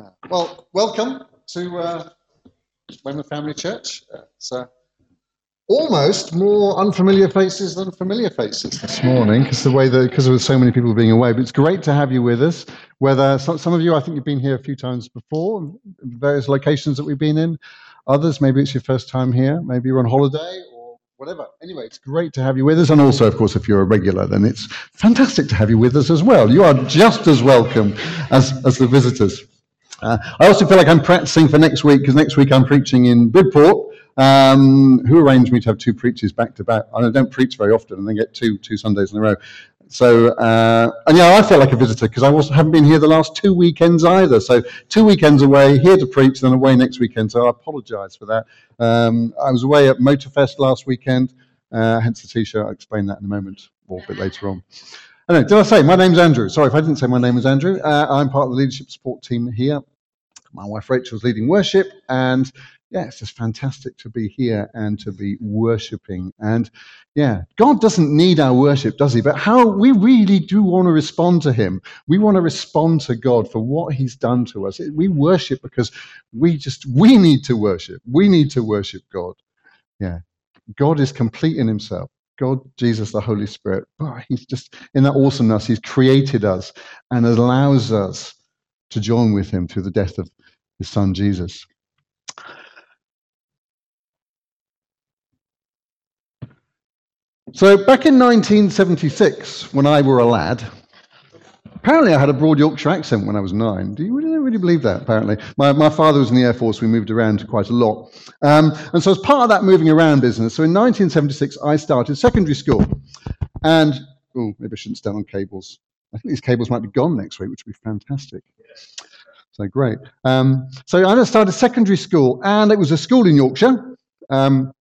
Uh, well, welcome to uh, Weymouth Family Church. It's uh, almost more unfamiliar faces than familiar faces this morning because the way that because of so many people being away. But it's great to have you with us. Whether some, some of you, I think you've been here a few times before, various locations that we've been in. Others, maybe it's your first time here. Maybe you're on holiday or whatever. Anyway, it's great to have you with us. And also, of course, if you're a regular, then it's fantastic to have you with us as well. You are just as welcome as, as the visitors. Uh, I also feel like I'm practicing for next week because next week I'm preaching in Bridport. Um, who arranged me to have two preachers back to back? I don't preach very often, and then get two two Sundays in a row. So, uh, and yeah, I feel like a visitor because I also haven't been here the last two weekends either. So, two weekends away, here to preach, then away next weekend. So, I apologise for that. Um, I was away at Motorfest last weekend, uh, hence the T-shirt. I'll explain that in a moment or a bit later on. Did I say my name's Andrew? Sorry if I didn't say my name is Andrew. Uh, I'm part of the leadership support team here. My wife Rachel's leading worship, and yeah, it's just fantastic to be here and to be worshiping. And yeah, God doesn't need our worship, does He? But how we really do want to respond to Him. We want to respond to God for what He's done to us. We worship because we just we need to worship. We need to worship God. Yeah, God is complete in Himself. God, Jesus, the Holy Spirit. Oh, he's just in that awesomeness. He's created us and allows us to join with Him through the death of His Son Jesus. So back in 1976, when I were a lad, apparently I had a broad Yorkshire accent when I was nine. Do you really, really believe that? Apparently, my, my father was in the Air Force. We moved around quite a lot, um, and so as part of that moving around business, so in 1976 I started secondary school, and oh, maybe I shouldn't stand on cables. I think these cables might be gone next week, which would be fantastic. So great. Um, so I started secondary school, and it was a school in Yorkshire. Um,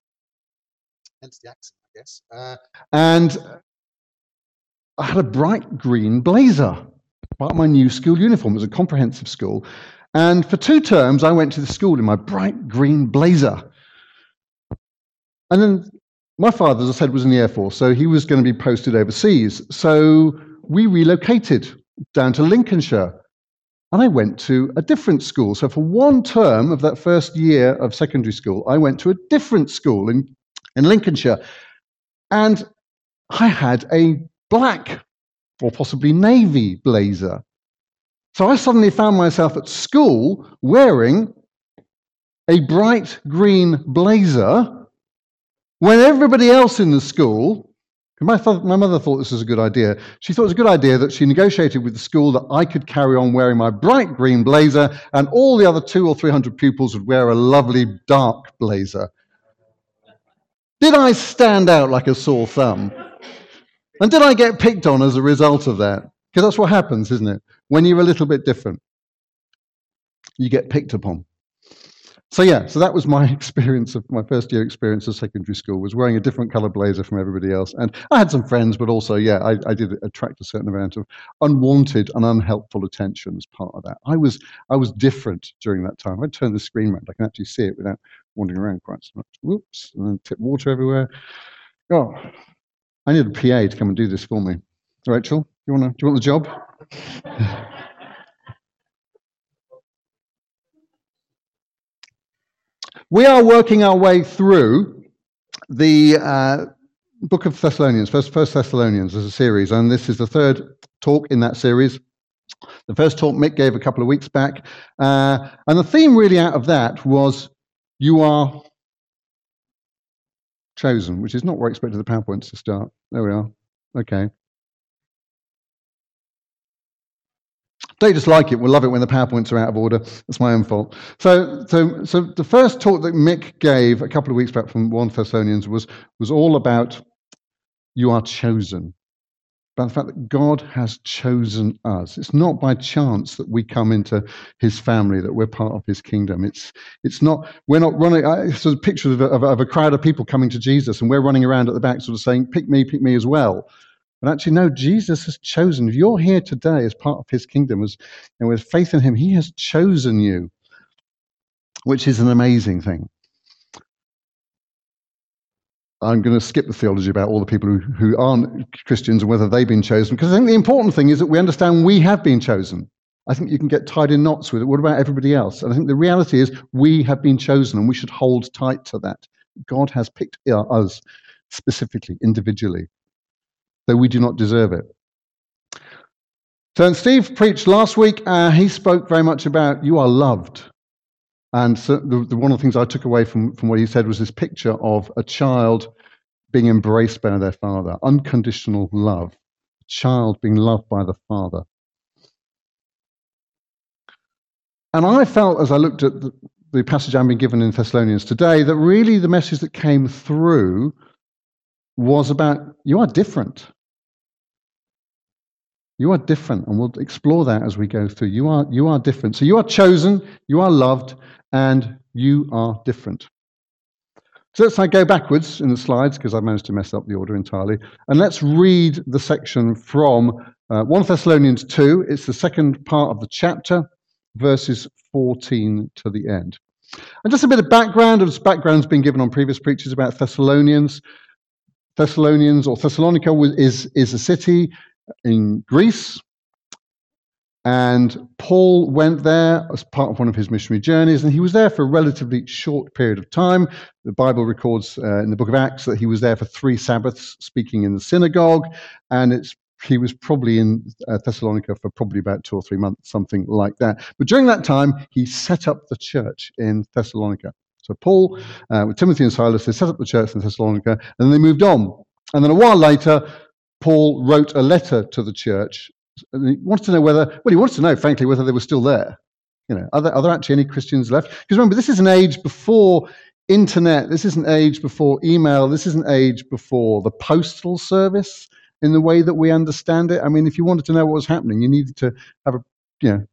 hence the accent yes. Uh, and I had a bright green blazer, part of my new school uniform. It was a comprehensive school. And for two terms, I went to the school in my bright green blazer. And then my father, as I said, was in the Air Force, so he was going to be posted overseas. So we relocated down to Lincolnshire. And I went to a different school. So for one term of that first year of secondary school, I went to a different school in, in Lincolnshire. And I had a black or possibly navy blazer. So I suddenly found myself at school wearing a bright green blazer when everybody else in the school, my, my mother thought this was a good idea. She thought it was a good idea that she negotiated with the school that I could carry on wearing my bright green blazer and all the other two or three hundred pupils would wear a lovely dark blazer. Did I stand out like a sore thumb? And did I get picked on as a result of that? Because that's what happens, isn't it? When you're a little bit different, you get picked upon. So yeah, so that was my experience of my first year experience of secondary school was wearing a different color blazer from everybody else. And I had some friends, but also, yeah, I, I did attract a certain amount of unwanted and unhelpful attention as part of that. I was I was different during that time. I turned the screen around. I can actually see it without wandering around quite so much. Whoops, and then tip water everywhere. Oh, I need a PA to come and do this for me. Rachel, you wanna do you want the job? we are working our way through the uh, book of Thessalonians, First, First Thessalonians as a series, and this is the third talk in that series. The first talk Mick gave a couple of weeks back, uh, and the theme really out of that was you are chosen, which is not where I expected the PowerPoints to start. There we are. Okay. Don't just like it. We'll love it when the PowerPoints are out of order. That's my own fault. So, so, so the first talk that Mick gave a couple of weeks back from 1 Thessalonians was, was all about you are chosen the fact that God has chosen us. It's not by chance that we come into His family, that we're part of His kingdom. It's it's not we're not running. A picture of a, of a crowd of people coming to Jesus, and we're running around at the back, sort of saying, "Pick me, pick me as well." But actually, no, Jesus has chosen. If you're here today as part of his kingdom, as, and with faith in him, he has chosen you, which is an amazing thing. I'm going to skip the theology about all the people who, who aren't Christians and whether they've been chosen, because I think the important thing is that we understand we have been chosen. I think you can get tied in knots with it. What about everybody else? And I think the reality is we have been chosen and we should hold tight to that. God has picked us specifically, individually, though we do not deserve it. So, Steve preached last week. Uh, he spoke very much about you are loved. And so the, the, one of the things I took away from, from what he said was this picture of a child being embraced by their father, unconditional love, a child being loved by the father. And I felt as I looked at the, the passage I've been given in Thessalonians today that really the message that came through was about you are different. You are different, and we'll explore that as we go through. You are, you are different. So you are chosen, you are loved, and you are different. So let's go backwards in the slides because I managed to mess up the order entirely. And let's read the section from uh, 1 Thessalonians 2. It's the second part of the chapter verses 14 to the end. And just a bit of background, as background's been given on previous preachers about Thessalonians. Thessalonians or Thessalonica is, is a city in Greece. And Paul went there as part of one of his missionary journeys, and he was there for a relatively short period of time. The Bible records uh, in the book of Acts that he was there for three Sabbaths speaking in the synagogue, and it's he was probably in uh, Thessalonica for probably about two or three months, something like that. But during that time, he set up the church in Thessalonica. So Paul, uh, with Timothy and Silas, they set up the church in Thessalonica, and then they moved on. And then a while later, Paul wrote a letter to the church. And he wants to know whether, well, he wants to know, frankly, whether they were still there. You know, are there, are there actually any Christians left? Because remember, this is an age before internet. This is an age before email. This is an age before the postal service in the way that we understand it. I mean, if you wanted to know what was happening, you needed to have a, you know,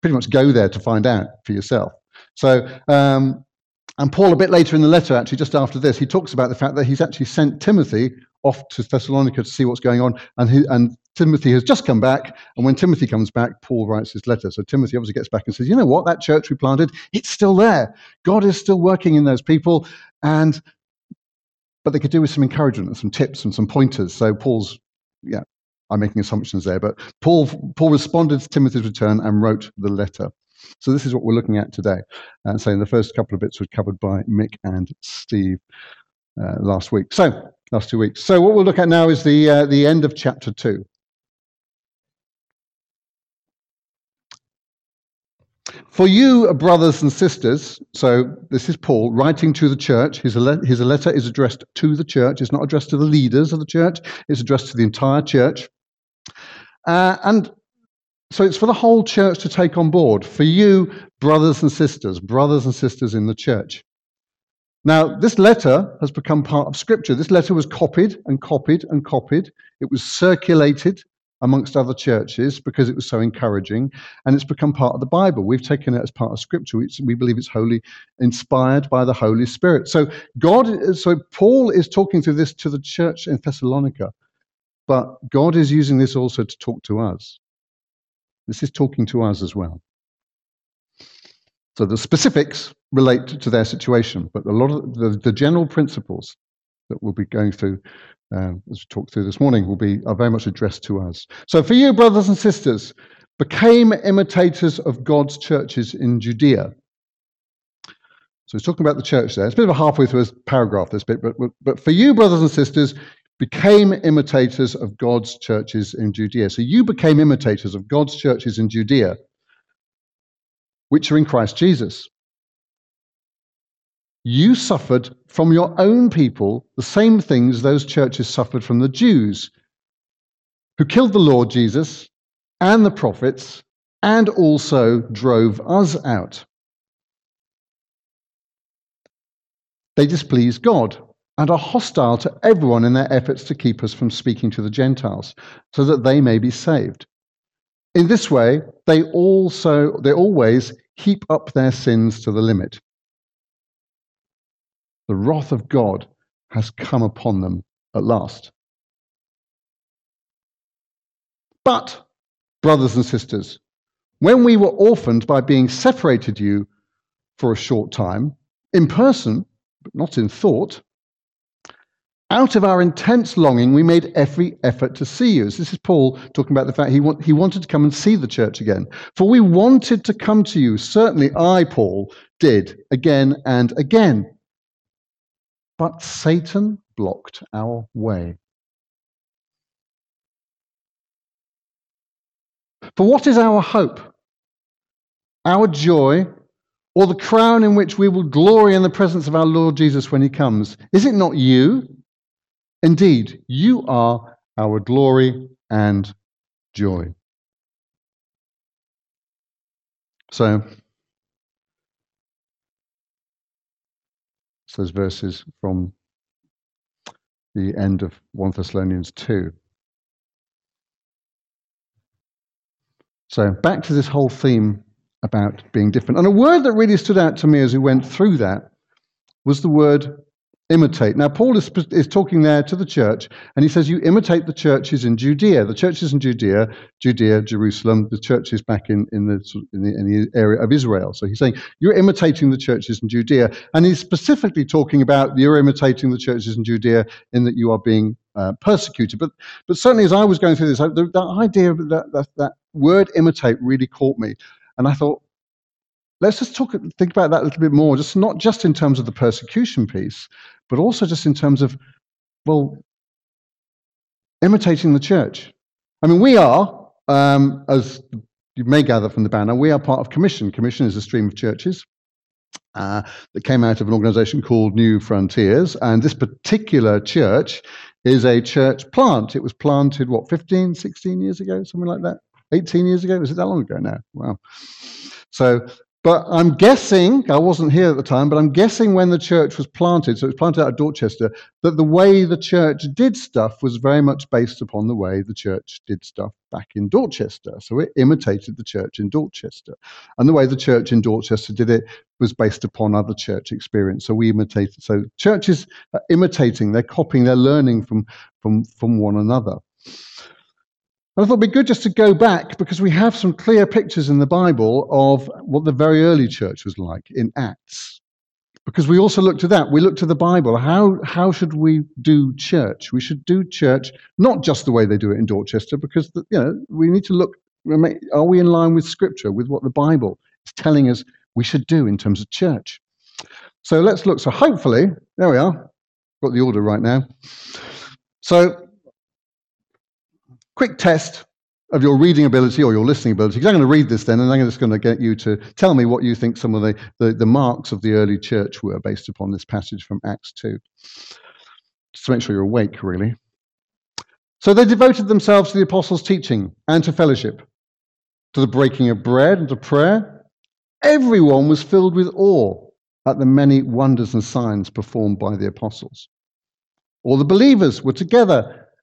pretty much go there to find out for yourself. So, um, and Paul, a bit later in the letter, actually, just after this, he talks about the fact that he's actually sent Timothy off to Thessalonica to see what's going on, and he, and Timothy has just come back. And when Timothy comes back, Paul writes his letter. So Timothy obviously gets back and says, "You know what? That church we planted, it's still there. God is still working in those people, and but they could do with some encouragement and some tips and some pointers. So Paul's, yeah, I'm making assumptions there, but Paul Paul responded to Timothy's return and wrote the letter. So this is what we're looking at today. And so the first couple of bits were covered by Mick and Steve uh, last week. So last two weeks. So what we'll look at now is the uh, the end of chapter two. For you, brothers and sisters, so this is Paul writing to the church. His, his letter is addressed to the church. It's not addressed to the leaders of the church, it's addressed to the entire church. Uh, and so it's for the whole church to take on board. For you, brothers and sisters, brothers and sisters in the church. Now, this letter has become part of Scripture. This letter was copied and copied and copied. It was circulated amongst other churches because it was so encouraging and it's become part of the bible. We've taken it as part of scripture. We, believe it's wholly inspired by the holy spirit. So god so paul is talking through this to the church in thessalonica but god is using this also to talk to us. This is talking to us as well so the specifics relate to their situation but a lot of the, the general principles that we'll be going through uh, as we talk through this morning, will be are very much addressed to us. So, for you, brothers and sisters, became imitators of God's churches in Judea. So he's talking about the church there. It's a bit of a halfway through his paragraph, this bit, but, but for you, brothers and sisters, became imitators of God's churches in Judea. So you became imitators of God's churches in Judea, which are in Christ Jesus. You suffered from your own people the same things those churches suffered from the Jews, who killed the Lord Jesus and the prophets and also drove us out. They displease God and are hostile to everyone in their efforts to keep us from speaking to the Gentiles, so that they may be saved. In this way, they also they always heap up their sins to the limit the wrath of God has come upon them at last. But, brothers and sisters, when we were orphaned by being separated you for a short time, in person, but not in thought, out of our intense longing, we made every effort to see you. So this is Paul talking about the fact he, want, he wanted to come and see the church again. For we wanted to come to you. Certainly I, Paul, did again and again. But Satan blocked our way. For what is our hope? Our joy, or the crown in which we will glory in the presence of our Lord Jesus when he comes? Is it not you? Indeed, you are our glory and joy. So, those verses from the end of 1 Thessalonians 2. So, back to this whole theme about being different. And a word that really stood out to me as we went through that was the word imitate. Now, Paul is, is talking there to the church, and he says, You imitate the churches in Judea. The churches in Judea, Judea, Jerusalem, the churches back in, in, the, in, the, in the area of Israel. So he's saying, You're imitating the churches in Judea. And he's specifically talking about you're imitating the churches in Judea in that you are being uh, persecuted. But, but certainly, as I was going through this, the, the idea that, that, that word imitate really caught me. And I thought, let's just talk, think about that a little bit more, just not just in terms of the persecution piece, but also just in terms of, well, imitating the church. I mean, we are, um, as you may gather from the banner, we are part of Commission. Commission is a stream of churches uh, that came out of an organization called New Frontiers. And this particular church is a church plant. It was planted, what, 15, 16 years ago, something like that? 18 years ago? Was it that long ago now? Wow. So but I'm guessing, I wasn't here at the time, but I'm guessing when the church was planted, so it was planted out of Dorchester, that the way the church did stuff was very much based upon the way the church did stuff back in Dorchester. So it imitated the church in Dorchester. And the way the church in Dorchester did it was based upon other church experience. So we imitated. So churches are imitating, they're copying, they're learning from, from, from one another. I thought it'd be good just to go back because we have some clear pictures in the Bible of what the very early church was like in Acts. Because we also look to that. We look to the Bible. How, how should we do church? We should do church not just the way they do it in Dorchester, because the, you know we need to look. Are we in line with Scripture, with what the Bible is telling us we should do in terms of church? So let's look. So hopefully, there we are. Got the order right now. So quick test of your reading ability or your listening ability. Because I'm going to read this then, and I'm just going to get you to tell me what you think some of the, the, the marks of the early church were based upon this passage from Acts 2. Just to make sure you're awake, really. So they devoted themselves to the apostles' teaching and to fellowship, to the breaking of bread and to prayer. Everyone was filled with awe at the many wonders and signs performed by the apostles. All the believers were together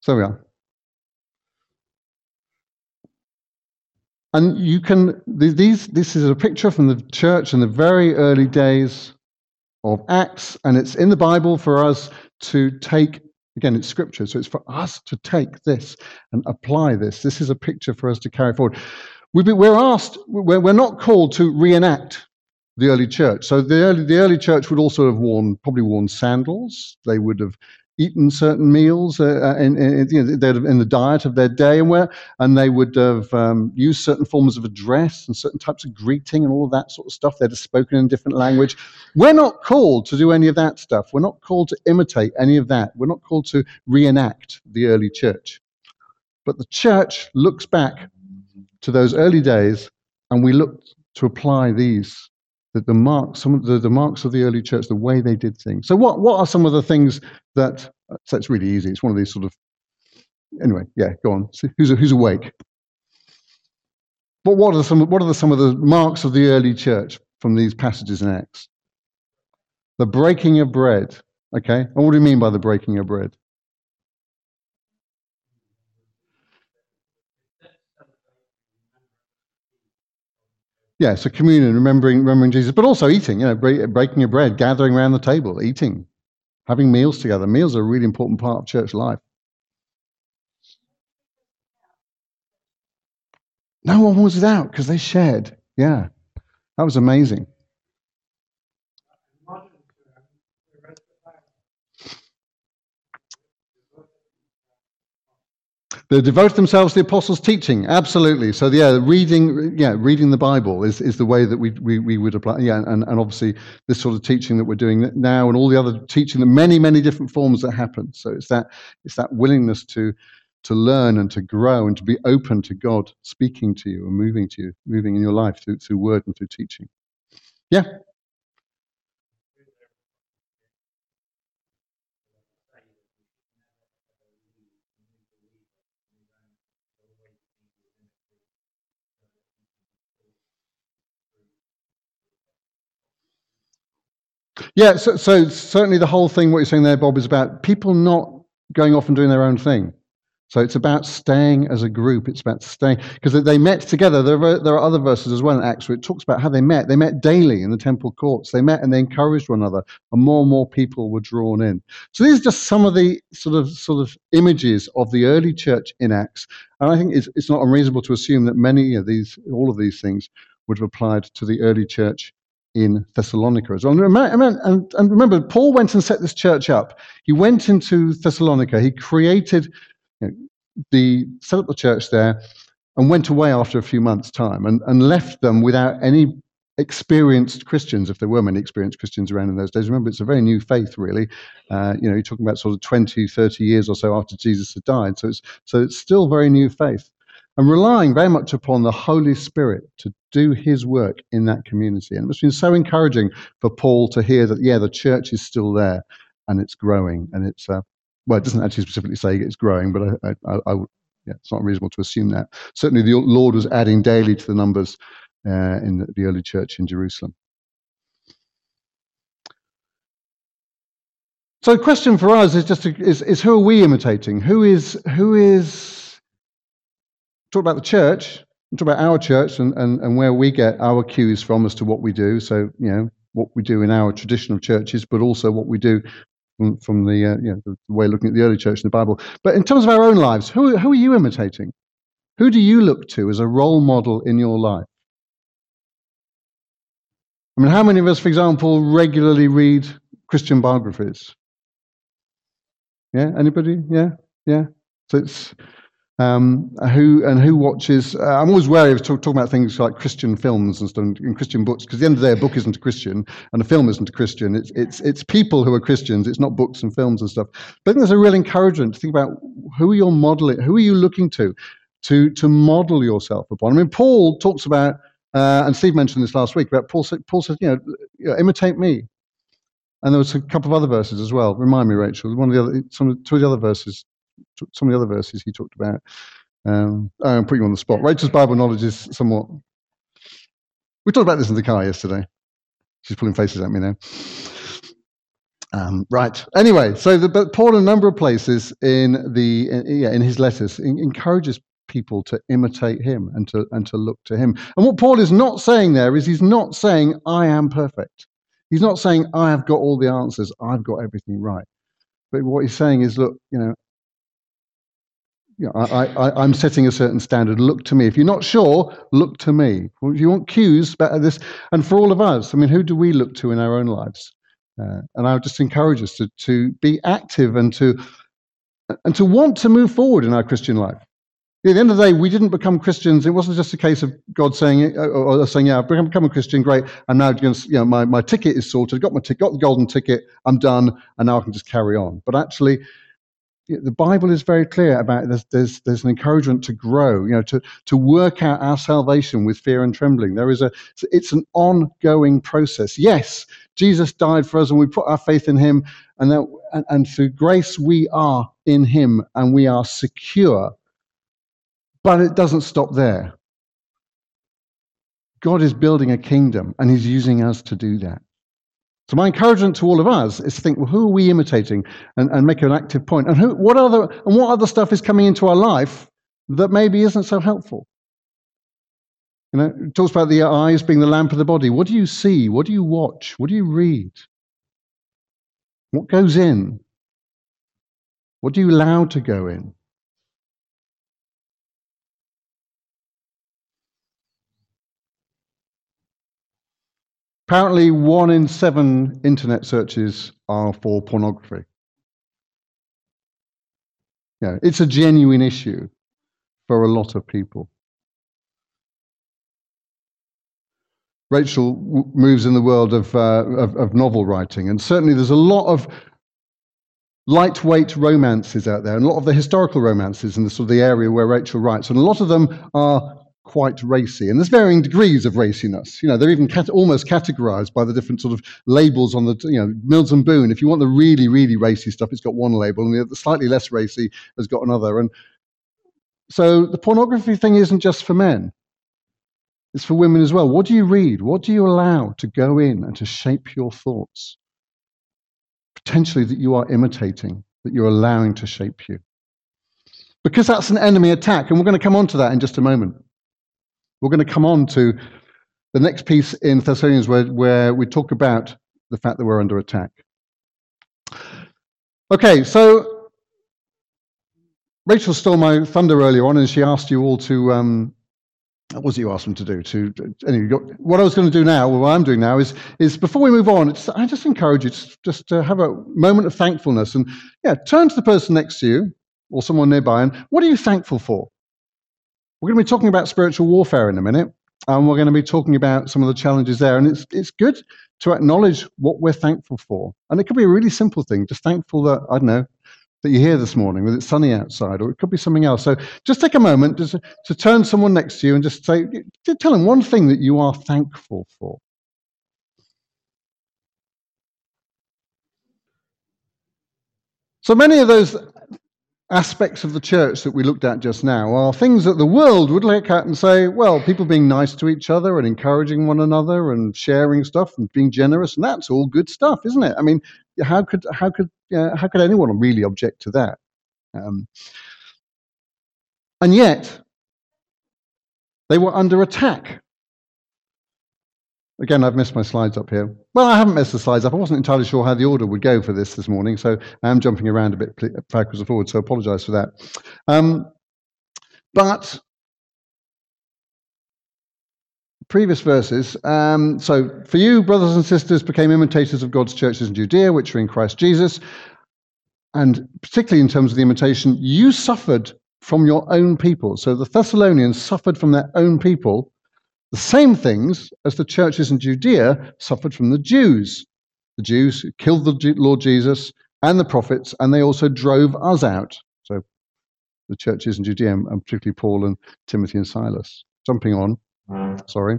So we are. And you can, these, this is a picture from the church in the very early days of Acts, and it's in the Bible for us to take, again, it's scripture, so it's for us to take this and apply this. This is a picture for us to carry forward. We're asked, we're not called to reenact the early church. So the early, the early church would also have worn, probably worn sandals. They would have eaten certain meals uh, uh in, in, you know, in, the diet of their day and where, and they would have um, used certain forms of address and certain types of greeting and all of that sort of stuff. They'd have spoken in a different language. We're not called to do any of that stuff. We're not called to imitate any of that. We're not called to reenact the early church. But the church looks back to those early days, and we look to apply these the, the marks, some of the, the marks of the early church, the way they did things. So what, what are some of the things that, so it's really easy. It's one of these sort of, anyway, yeah, go on. See, who's, who's awake? But what are some, what are the, some of the marks of the early church from these passages in Acts? The breaking of bread. Okay, and what do you mean by the breaking of bread? Yeah, so communion, remembering, remembering Jesus, but also eating, you know, breaking your bread, gathering around the table, eating, having meals together. Meals are a really important part of church life. No one was without because they shared. Yeah, that was amazing. They devote themselves to the apostles' teaching. Absolutely. So yeah, reading, yeah, reading the Bible is, is the way that we, we, we would apply. Yeah, and, and obviously this sort of teaching that we're doing now, and all the other teaching, the many many different forms that happen. So it's that it's that willingness to to learn and to grow and to be open to God speaking to you and moving to you, moving in your life through through word and through teaching. Yeah. Yeah, so, so certainly the whole thing, what you're saying there, Bob, is about people not going off and doing their own thing. So it's about staying as a group. It's about staying because they met together. There are, there are other verses as well in Acts where it talks about how they met. They met daily in the temple courts. They met and they encouraged one another, and more and more people were drawn in. So these are just some of the sort of sort of images of the early church in Acts, and I think it's, it's not unreasonable to assume that many of these, all of these things, would have applied to the early church in Thessalonica as well. And, and remember, Paul went and set this church up. He went into Thessalonica. He created you know, the set up the church there, and went away after a few months' time, and, and left them without any experienced Christians, if there were many experienced Christians around in those days. Remember, it's a very new faith, really. Uh, you know, you're talking about sort of 20, 30 years or so after Jesus had died. So it's so it's still very new faith and relying very much upon the Holy Spirit to do his work in that community. And it's been so encouraging for Paul to hear that, yeah, the church is still there and it's growing. And it's, uh, well, it doesn't actually specifically say it's growing, but I, I, I yeah, it's not reasonable to assume that. Certainly the Lord was adding daily to the numbers uh, in the, the early church in Jerusalem. So the question for us is just is, is who are we imitating? Who is who is talk about the church, talk about our church and, and, and where we get our cues from as to what we do. So, you know, what we do in our traditional churches, but also what we do from, from the, uh, you know, the way looking at the early church in the Bible. But in terms of our own lives, who, who are you imitating? Who do you look to as a role model in your life? I mean, how many of us, for example, regularly read Christian biographies? Yeah, anybody? Yeah, yeah. So it's um, who and who watches. Uh, I'm always wary of talk, talking about things like Christian films and stuff and Christian books because at the end of the day, a book isn't a Christian and a film isn't a Christian. It's it's it's people who are Christians. It's not books and films and stuff. But I think there's a real encouragement to think about who are you modeling, who are you looking to, to to model yourself upon. I mean, Paul talks about, uh, and Steve mentioned this last week about Paul. Paul said, you know, imitate me. And there was a couple of other verses as well. Remind me, Rachel. One of the other, some two of the other verses some of the other verses he talked about. Um, I'm putting you on the spot. Rachel's Bible knowledge is somewhat. We talked about this in the car yesterday. She's pulling faces at me now. Um, right. Anyway, so the, but Paul, in a number of places in the in, yeah in his letters, in, encourages people to imitate him and to and to look to him. And what Paul is not saying there is he's not saying I am perfect. He's not saying I have got all the answers. I've got everything right. But what he's saying is, look, you know, you know, I, I, I'm setting a certain standard. Look to me. If you're not sure, look to me. If you want cues about this, and for all of us, I mean, who do we look to in our own lives? Uh, and I would just encourage us to, to be active and to and to want to move forward in our Christian life. At the end of the day, we didn't become Christians. It wasn't just a case of God saying, uh, or saying, "Yeah, I've become a Christian. Great. I'm now going to, you know, my, my ticket is sorted. Got my ticket, got the golden ticket. I'm done, and now I can just carry on." But actually, the Bible is very clear about this. there's, there's an encouragement to grow, you know, to, to work out our salvation with fear and trembling. There is a, it's an ongoing process. Yes, Jesus died for us and we put our faith in him and, that, and, and through grace we are in him and we are secure. But it doesn't stop there. God is building a kingdom and he's using us to do that. So my encouragement to all of us is to think, well, who are we imitating, and, and make an active point. and who, what other and what other stuff is coming into our life that maybe isn't so helpful. You know, it talks about the eyes being the lamp of the body. What do you see? What do you watch? What do you read? What goes in? What do you allow to go in? Apparently, one in seven internet searches are for pornography. Yeah, it's a genuine issue for a lot of people. Rachel moves in the world of, uh, of, of, novel writing, and certainly there's a lot of lightweight romances out there, and a lot of the historical romances in the sort of the area where Rachel writes, and a lot of them are quite racy, and there's varying degrees of raciness. You know, they're even cat- almost categorized by the different sort of labels on the, you know, Mills and Boon. If you want the really, really racy stuff, it's got one label, and the slightly less racy has got another. And so the pornography thing isn't just for men. It's for women as well. What do you read? What do you allow to go in and to shape your thoughts? Potentially that you are imitating, that you're allowing to shape you. Because that's an enemy attack, and we're going to come on to that in just a moment. We're going to come on to the next piece in Thessalonians where, where we talk about the fact that we're under attack. Okay, so Rachel stole my thunder earlier on, and she asked you all to um, what was it you asked them to do? To anyway, what I was going to do now, what I'm doing now, is is before we move on, I just encourage you to just to have a moment of thankfulness and yeah, turn to the person next to you or someone nearby and what are you thankful for? We're going to be talking about spiritual warfare in a minute, and we're going to be talking about some of the challenges there. And it's it's good to acknowledge what we're thankful for, and it could be a really simple thing, just thankful that I don't know that you're here this morning, whether it's sunny outside or it could be something else. So just take a moment just to, to turn someone next to you and just say, tell them one thing that you are thankful for. So many of those aspects of the church that we looked at just now are things that the world would look at and say, well, people being nice to each other and encouraging one another and sharing stuff and being generous, and that's all good stuff, isn't it? I mean, how could how could uh, how could anyone really object to that? Um, and yet, they were under attack. Again, I've missed my slides up here. Well, I haven't missed the slides up. I wasn't entirely sure how the order would go for this this morning, so I am jumping around a bit backwards and forwards, so I apologise for that. Um, but previous verses. Um, so, for you, brothers and sisters, became imitators of God's churches in Judea, which are in Christ Jesus. And particularly in terms of the imitation, you suffered from your own people. So the Thessalonians suffered from their own people the same things as the churches in Judea suffered from the Jews. The Jews killed the Lord Jesus and the prophets, and they also drove us out. So the churches in Judea, and particularly Paul and Timothy and Silas. Jumping on, sorry.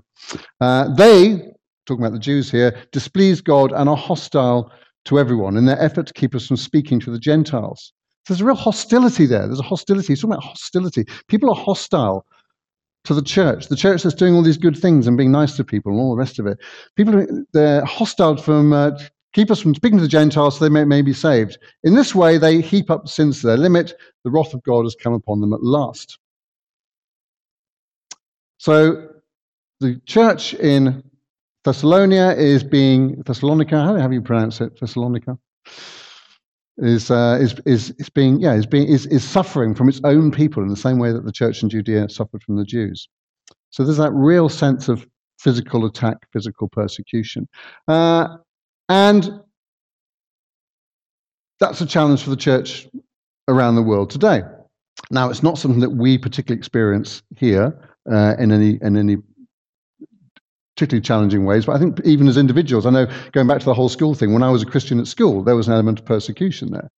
Uh, they, talking about the Jews here, displease God and are hostile to everyone in their effort to keep us from speaking to the Gentiles. So there's a real hostility there. There's a hostility. He's talking about hostility. People are hostile to the church, the church that's doing all these good things and being nice to people and all the rest of it. People, they're hostile from uh, keep us from speaking to the Gentiles so they may, may be saved. In this way, they heap up sins to their limit. The wrath of God has come upon them at last. So the church in Thessalonia is being Thessalonica. How do you pronounce it? Thessalonica is uh, is is is being yeah is being is is suffering from its own people in the same way that the church in Judea suffered from the Jews. So there's that real sense of physical attack, physical persecution, uh, and that's a challenge for the church around the world today. Now, it's not something that we particularly experience here uh, in any in any particularly challenging ways. But I think even as individuals, I know going back to the whole school thing, when I was a Christian at school, there was an element of persecution there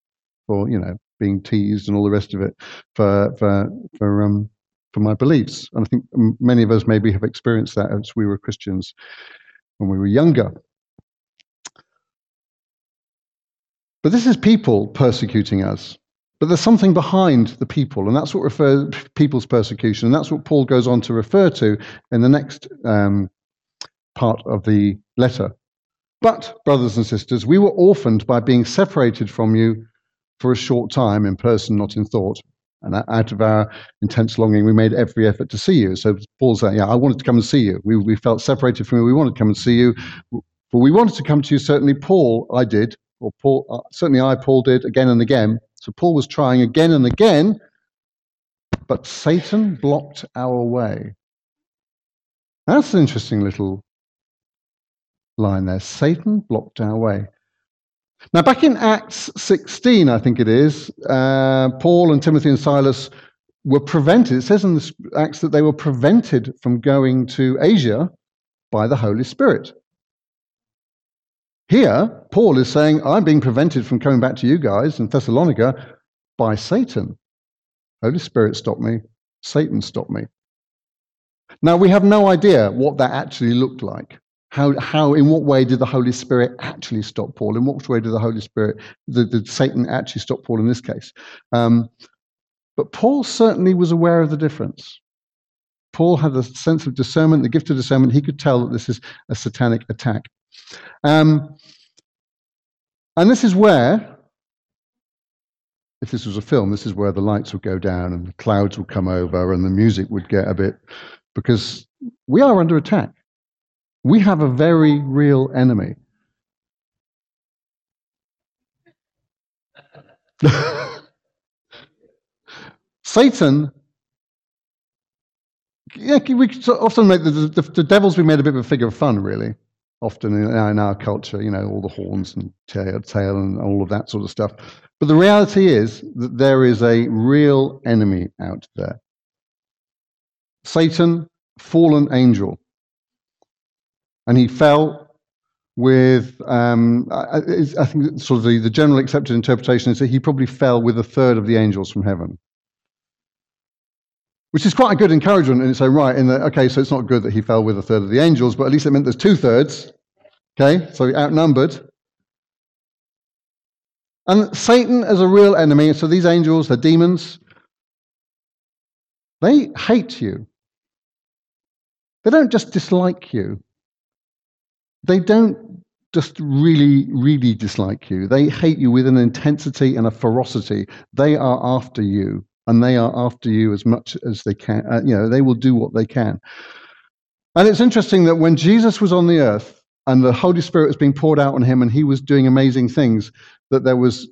for, you know, being teased and all the rest of it for, for, for, um, for my beliefs. And I think many of us maybe have experienced that as we were Christians when we were younger. But this is people persecuting us. But there's something behind the people, and that's what refers people's persecution, and that's what Paul goes on to refer to in the next um, part of the letter. But, brothers and sisters, we were orphaned by being separated from you for a short time, in person, not in thought, And out of our intense longing, we made every effort to see you. So Paul's saying, Yeah, I wanted to come and see you. We, we felt separated from you. We wanted to come and see you. But we wanted to come to you. Certainly, Paul, I did, or Paul, uh, certainly I, Paul did again and again. So Paul was trying again and again, but Satan blocked our way. That's an interesting little line there. Satan blocked our way. Now, back in Acts 16, I think it is, uh, Paul and Timothy and Silas were prevented. It says in the Acts that they were prevented from going to Asia by the Holy Spirit. Here, Paul is saying, I'm being prevented from coming back to you guys in Thessalonica by Satan. Holy Spirit stopped me, Satan stopped me. Now, we have no idea what that actually looked like. How, how, in what way did the Holy Spirit actually stop Paul? In what way did the Holy Spirit, did, did Satan actually stop Paul in this case? Um, but Paul certainly was aware of the difference. Paul had a sense of discernment, the gift of discernment. He could tell that this is a satanic attack. Um, and this is where, if this was a film, this is where the lights would go down and the clouds would come over and the music would get a bit, because we are under attack. We have a very real enemy. Satan, yeah, we often make the, the, the, devil's been made a bit of a figure of fun, really. Often in our, in our culture, you know, all the horns and tail, tail and all of that sort of stuff. But the reality is that there is a real enemy out there. Satan, fallen angel and he fell with um, I, I, think sort of the, the general accepted interpretation is that he probably fell with a third of the angels from heaven. Which is quite a good encouragement in its own right in that okay so it's not good that he fell with a third of the angels but at least it meant there's two thirds okay so outnumbered. And satan as a real enemy so these angels they're demons. They hate you. They don't just dislike you they don't just really, really dislike you. They hate you with an intensity and a ferocity. They are after you, and they are after you as much as they can. Uh, you know, they will do what they can. And it's interesting that when Jesus was on the earth and the Holy Spirit was being poured out on him, and he was doing amazing things, that there was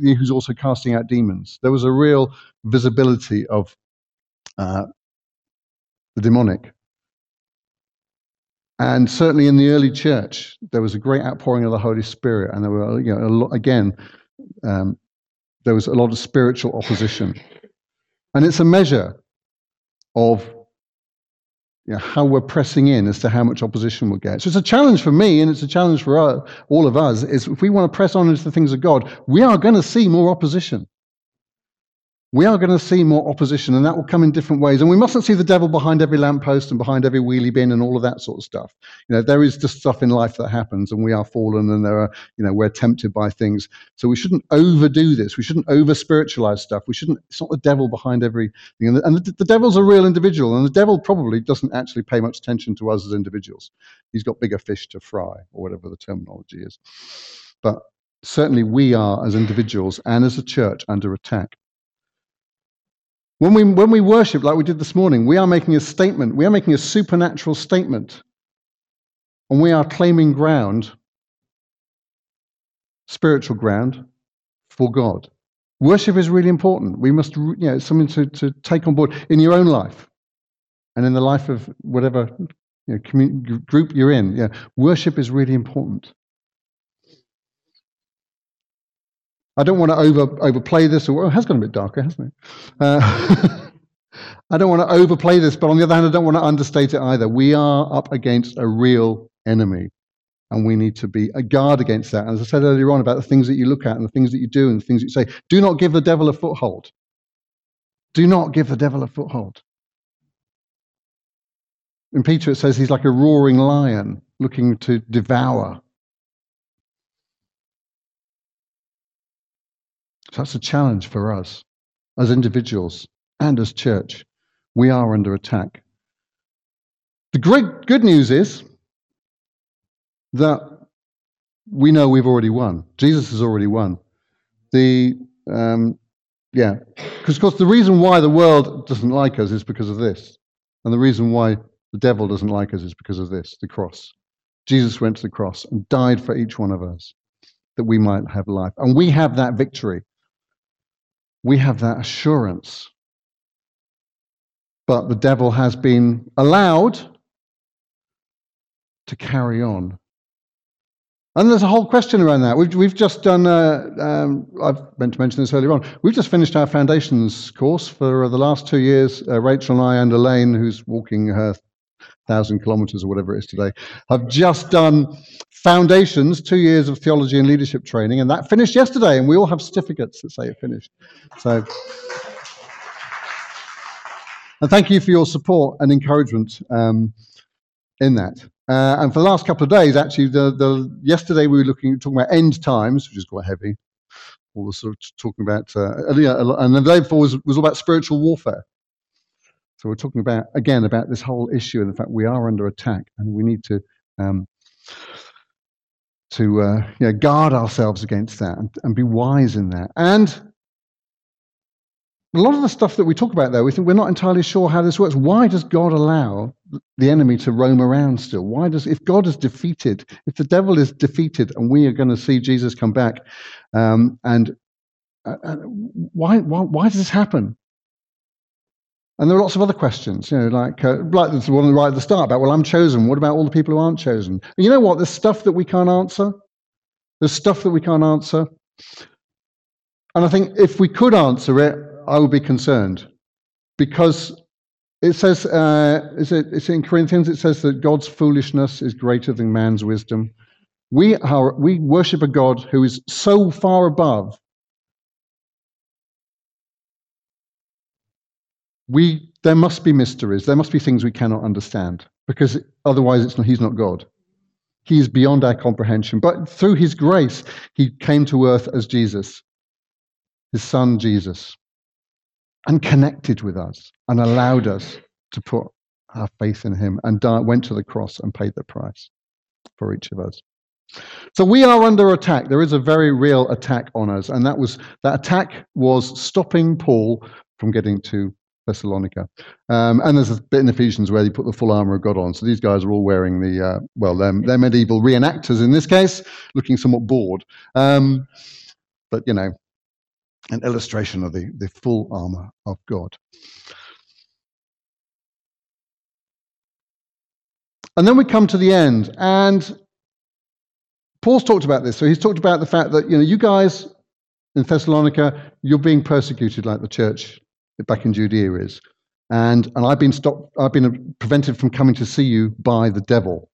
he was also casting out demons. There was a real visibility of uh, the demonic. And certainly in the early church, there was a great outpouring of the Holy Spirit, and there were, you know, a lot, again, um, there was a lot of spiritual opposition. And it's a measure of you know, how we're pressing in as to how much opposition we'll get. So it's a challenge for me, and it's a challenge for all of us. Is if we want to press on into the things of God, we are going to see more opposition we are going to see more opposition, and that will come in different ways. And we mustn't see the devil behind every lamppost and behind every wheelie bin and all of that sort of stuff. You know, there is just stuff in life that happens, and we are fallen, and there are, you know, we're tempted by things. So we shouldn't overdo this. We shouldn't over spiritualize stuff. We shouldn't. It's not the devil behind everything. And, the, and the, the devil's a real individual, and the devil probably doesn't actually pay much attention to us as individuals. He's got bigger fish to fry, or whatever the terminology is. But certainly, we are as individuals and as a church under attack. When we, when we worship like we did this morning, we are making a statement. We are making a supernatural statement. And we are claiming ground, spiritual ground, for God. Worship is really important. We must, you know, it's something to, to take on board in your own life and in the life of whatever you know, community, group you're in. Yeah, worship is really important. I don't want to over overplay this. Or, it has gotten a bit darker, hasn't it? Uh, I don't want to overplay this, but on the other hand, I don't want to understate it either. We are up against a real enemy, and we need to be a guard against that. And As I said earlier on about the things that you look at and the things that you do and the things that you say, do not give the devil a foothold. Do not give the devil a foothold. In Peter, it says he's like a roaring lion looking to devour. So that's a challenge for us as individuals and as church. We are under attack. The great good news is that we know we've already won. Jesus has already won. The um, Yeah. Because, of course the reason why the world doesn't like us is because of this. And the reason why the devil doesn't like us is because of this the cross. Jesus went to the cross and died for each one of us that we might have life. And we have that victory. We have that assurance. But the devil has been allowed to carry on. And there's a whole question around that. We've, we've just done, uh, um, I've meant to mention this earlier on, we've just finished our foundations course for the last two years. Uh, Rachel and I and Elaine, who's walking her thousand kilometers or whatever it is today, I've just done foundations, two years of theology and leadership training, and that finished yesterday, and we all have certificates that say it finished. So, and thank you for your support and encouragement um, in that. Uh, and for the last couple of days, actually, the, the yesterday we were looking talking about end times, which is quite heavy. All the sort of talking about, uh, and the day before was, was all about spiritual warfare. So we're talking about again about this whole issue and the fact we are under attack, and we need to um, to uh, guard ourselves against that and, and be wise in that. And a lot of the stuff that we talk about there, we think we're not entirely sure how this works. Why does God allow the enemy to roam around still? Why does, if God is defeated, if the devil is defeated, and we are going to see Jesus come back, um, and uh, uh, why, why, why does this happen? And there are lots of other questions, you know, like uh, like the one right at the start about, well, I'm chosen. What about all the people who aren't chosen? And you know what? There's stuff that we can't answer. There's stuff that we can't answer. And I think if we could answer it, I would be concerned because it says, uh, is it, it's in Corinthians, it says that God's foolishness is greater than man's wisdom. We, are, we worship a God who is so far above. We, there must be mysteries. There must be things we cannot understand because otherwise it's not, he's not God. He is beyond our comprehension. But through his grace, he came to earth as Jesus, his son Jesus and connected with us and allowed us to put our faith in him and went to the cross and paid the price for each of us. So we are under attack. There is a very real attack on us, and that was that attack was stopping Paul from getting to Thessalonica. Um, and there's a bit in Ephesians where they put the full armor of God on. So these guys are all wearing the uh, well, they're, they're, medieval reenactors in this case, looking somewhat bored. Um, but you know, an illustration of the, the full armor of God. And then we come to the end, and Paul's talked about this. So he's talked about the fact that you know you guys in Thessalonica, you're being persecuted like the church back in Judea is, and and I've been stopped. I've been prevented from coming to see you by the devil.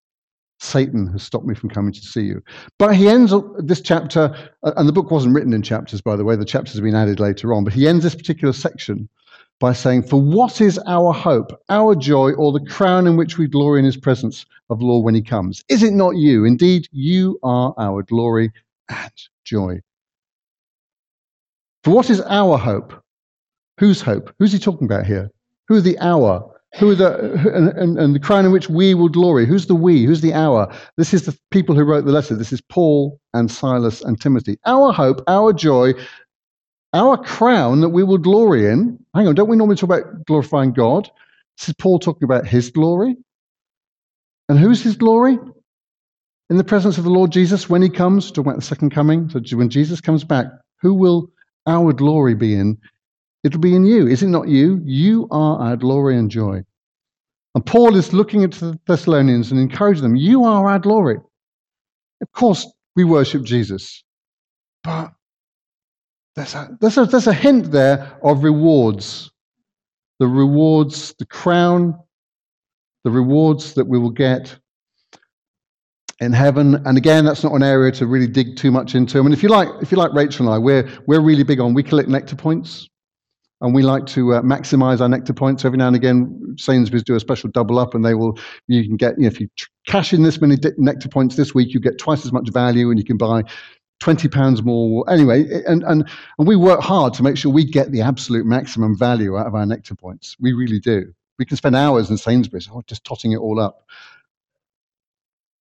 Satan has stopped me from coming to see you. But he ends this chapter, uh, and the book wasn't written in chapters, by the way, the chapters have been added later on, but he ends this particular section by saying, For what is our hope, our joy, or the crown in which we glory in his presence of law when he comes? Is it not you? Indeed, you are our glory and joy. For what is our hope? Whose hope? Who's he talking about here? Who are the our? Who are the and, and, and, the crown in which we will glory? Who's the we? Who's the our? This is the people who wrote the letter. This is Paul and Silas and Timothy. Our hope, our joy, our crown that we will glory in. Hang on, don't we normally talk about glorifying God? This is Paul talking about his glory. And who's his glory? In the presence of the Lord Jesus when he comes, talking about the second coming. So when Jesus comes back, who will our glory be in? It'll be in you. Is it not you? You are our glory and joy. And Paul is looking at the Thessalonians and encouraging them, You are our glory. Of course, we worship Jesus. But there's a, there's a, there's a hint there of rewards. The rewards, the crown, the rewards that we will get in heaven. And again, that's not an area to really dig too much into. I mean, if you like, if you like Rachel and I, we're we're really big on we collect nectar points and we like to uh, maximize our nectar points. Every now and again, Sainsbury's do a special double up, and they will. You can get you know, if you cash in this many nectar points this week, you get twice as much value, and you can buy twenty pounds more. Anyway, and and and we work hard to make sure we get the absolute maximum value out of our nectar points. We really do. We can spend hours in Sainsbury's oh, just totting it all up.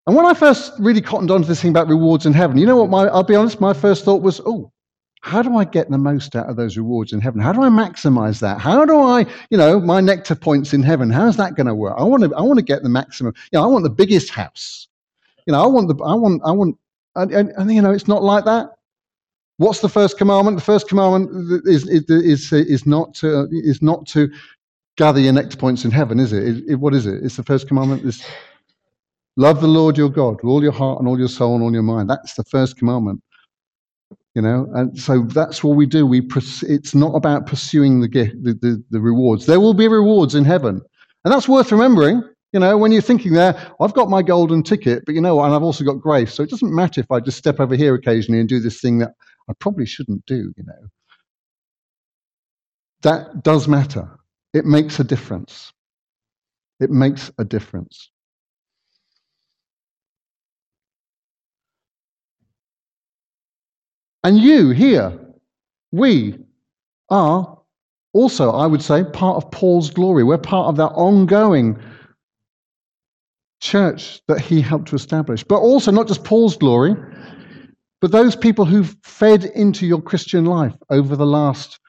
And when I first really cottoned on to this thing about rewards in heaven, you know what? My I'll be honest, my first thought was, oh, how do I get the most out of those rewards in heaven? How do I maximize that? How do I, you know, my nectar points in heaven? How's that going to work? I want to, I want to get the maximum. You know, I want the biggest house. You know, I want the, I want, I want, and, and, and you know, it's not like that. What's the first commandment? The first commandment is is is, not to is not to gather your nectar points in heaven, is it? it, it what is it? It's the first commandment. Is love the Lord your God with all your heart and all your soul and all your mind. That's the first commandment you know? And so that's what we do. We it's not about pursuing the, the, the, the rewards. There will be rewards in heaven. And that's worth remembering you know when you're thinking there i've got my golden ticket but you know and i've also got grace. So it doesn't matter if i just step over here occasionally and do this thing that i probably shouldn't do you know? That does matter. It makes a difference. It makes a difference And you here, we are also, I would say, part of Paul's glory. We're part of that ongoing church that he helped to establish. But also, not just Paul's glory, but those people who've fed into your Christian life over the last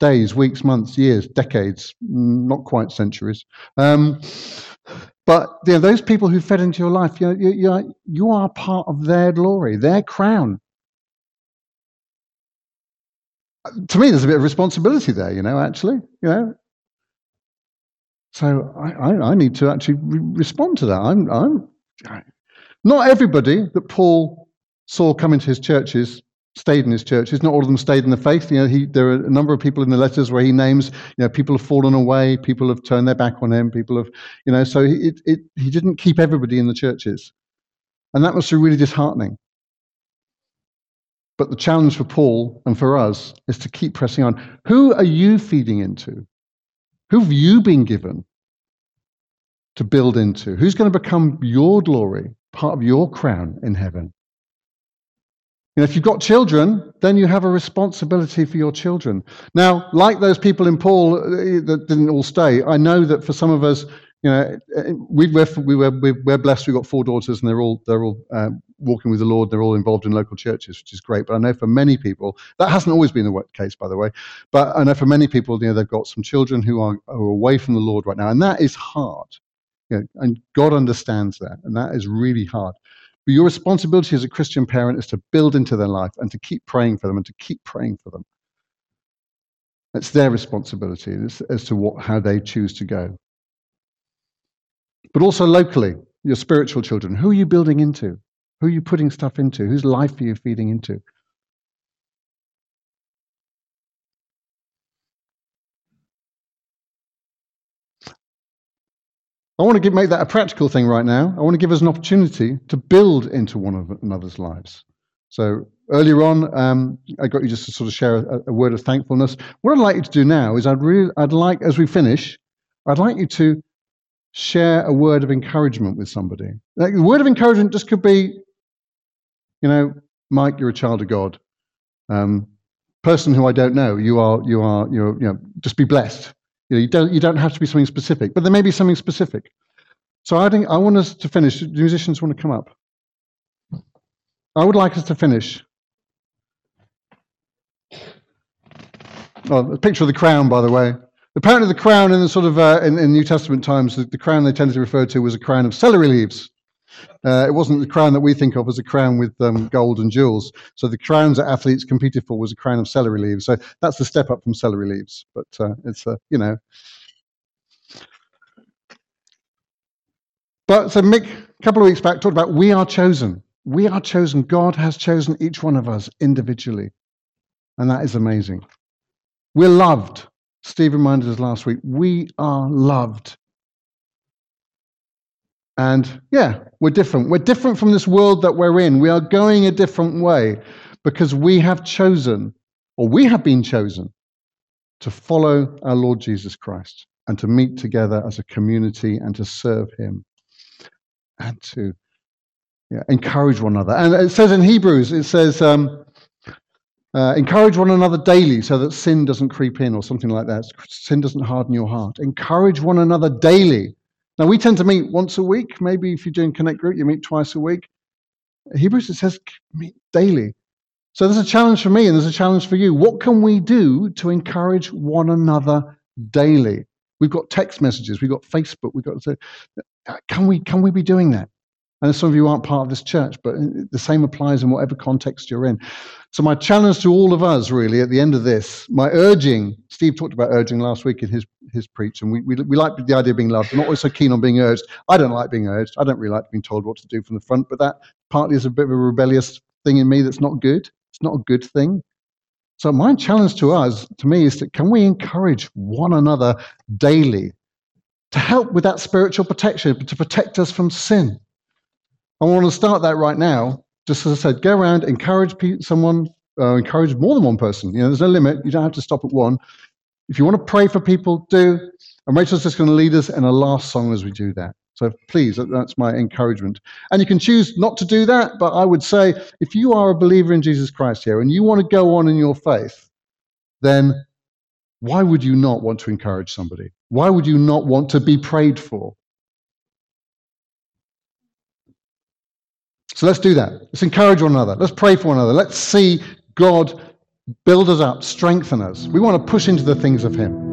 days, weeks, months, years, decades, not quite centuries. Um, but you know, those people who fed into your life, you, you, you, are, you are part of their glory, their crown to me, there's a bit of responsibility there, you know, actually, you know. So I, I, I need to actually re- respond to that. I'm, I'm, not everybody that Paul saw come into his churches stayed in his churches. Not all of them stayed in the faith. You know, he, there are a number of people in the letters where he names, you know, people have fallen away, people have turned their back on him, people have, you know, so he, it, it, he didn't keep everybody in the churches. And that must be really disheartening. But the challenge for Paul and for us is to keep pressing on. Who are you feeding into? Who have you been given to build into? Who's going to become your glory, part of your crown in heaven? And if you've got children, then you have a responsibility for your children. Now, like those people in Paul uh, that didn't all stay, I know that for some of us, you know, we, we're, we were, we're blessed. We've got four daughters, and they're all they're all um, walking with the Lord. They're all involved in local churches, which is great. But I know for many people that hasn't always been the case, by the way. But I know for many people, you know, they've got some children who are, are away from the Lord right now, and that is hard. You know, and God understands that, and that is really hard. But your responsibility as a Christian parent is to build into their life and to keep praying for them and to keep praying for them. It's their responsibility as, as to what, how they choose to go but also locally, your spiritual children. Who are you building into? Who are you putting stuff into? Whose life are you feeding into? I want to give, make that a practical thing right now. I want to give us an opportunity to build into one another's lives. So earlier on, um, I got you just to sort of share a, a, word of thankfulness. What I'd like you to do now is I'd really, I'd like, as we finish, I'd like you to share a word of encouragement with somebody. Like, the word of encouragement just could be, you know, Mike, you're a child of God. Um, person who I don't know, you are, you are, you're, you know, just be blessed. You know, you don't, you don't have to be something specific, but there may be something specific. So I think I want us to finish. Musicians want to come up? I would like us to finish. Oh, a picture of the crown, by the way. Apparently, the crown in the sort of uh, in, in, New Testament times, the, the, crown they tended to refer to was a crown of celery leaves. Uh, it wasn't the crown that we think of as a crown with um, gold and jewels. So the crowns that athletes competed for was a crown of celery leaves. So that's the step up from celery leaves. But uh, it's uh, you know. But so Mick, a couple of weeks back, talked about we are chosen. We are chosen. God has chosen each one of us individually, and that is amazing. We're loved. Steve reminded us last week, we are loved. And yeah, we're different. We're different from this world that we're in. We are going a different way because we have chosen, or we have been chosen, to follow our Lord Jesus Christ and to meet together as a community and to serve Him and to yeah, encourage one another. And it says in Hebrews, it says, um, uh, encourage one another daily so that sin doesn't creep in or something like that. Sin doesn't harden your heart. Encourage one another daily. Now, we tend to meet once a week. Maybe if you're doing Connect Group, you meet twice a week. Hebrews, it says meet daily So there's a challenge for me and there's a challenge for you. What can we do to encourage one another daily? We've got text messages, we've got Facebook, we've got. Uh, can we can we be doing that? And some of you aren't part of this church, but the same applies in whatever context you're in. So, my challenge to all of us, really, at the end of this, my urging, Steve talked about urging last week in his, his preach, and we, we, we like the idea of being loved. We're not always so keen on being urged. I don't like being urged. I don't really like being told what to do from the front, but that partly is a bit of a rebellious thing in me that's not good. It's not a good thing. So, my challenge to us, to me, is that can we encourage one another daily to help with that spiritual protection, to protect us from sin? I want to start that right now. Just as I said, go around, encourage someone, uh, encourage more than one person. You know, there's no limit. You don't have to stop at one. If you want to pray for people, do. And Rachel's just going to lead us in a last song as we do that. So please, that's my encouragement. And you can choose not to do that, but I would say if you are a believer in Jesus Christ here and you want to go on in your faith, then why would you not want to encourage somebody? Why would you not want to be prayed for? So let's do that. Let's encourage one another. Let's pray for one another. Let's see God build us up, strengthen us. We want to push into the things of Him.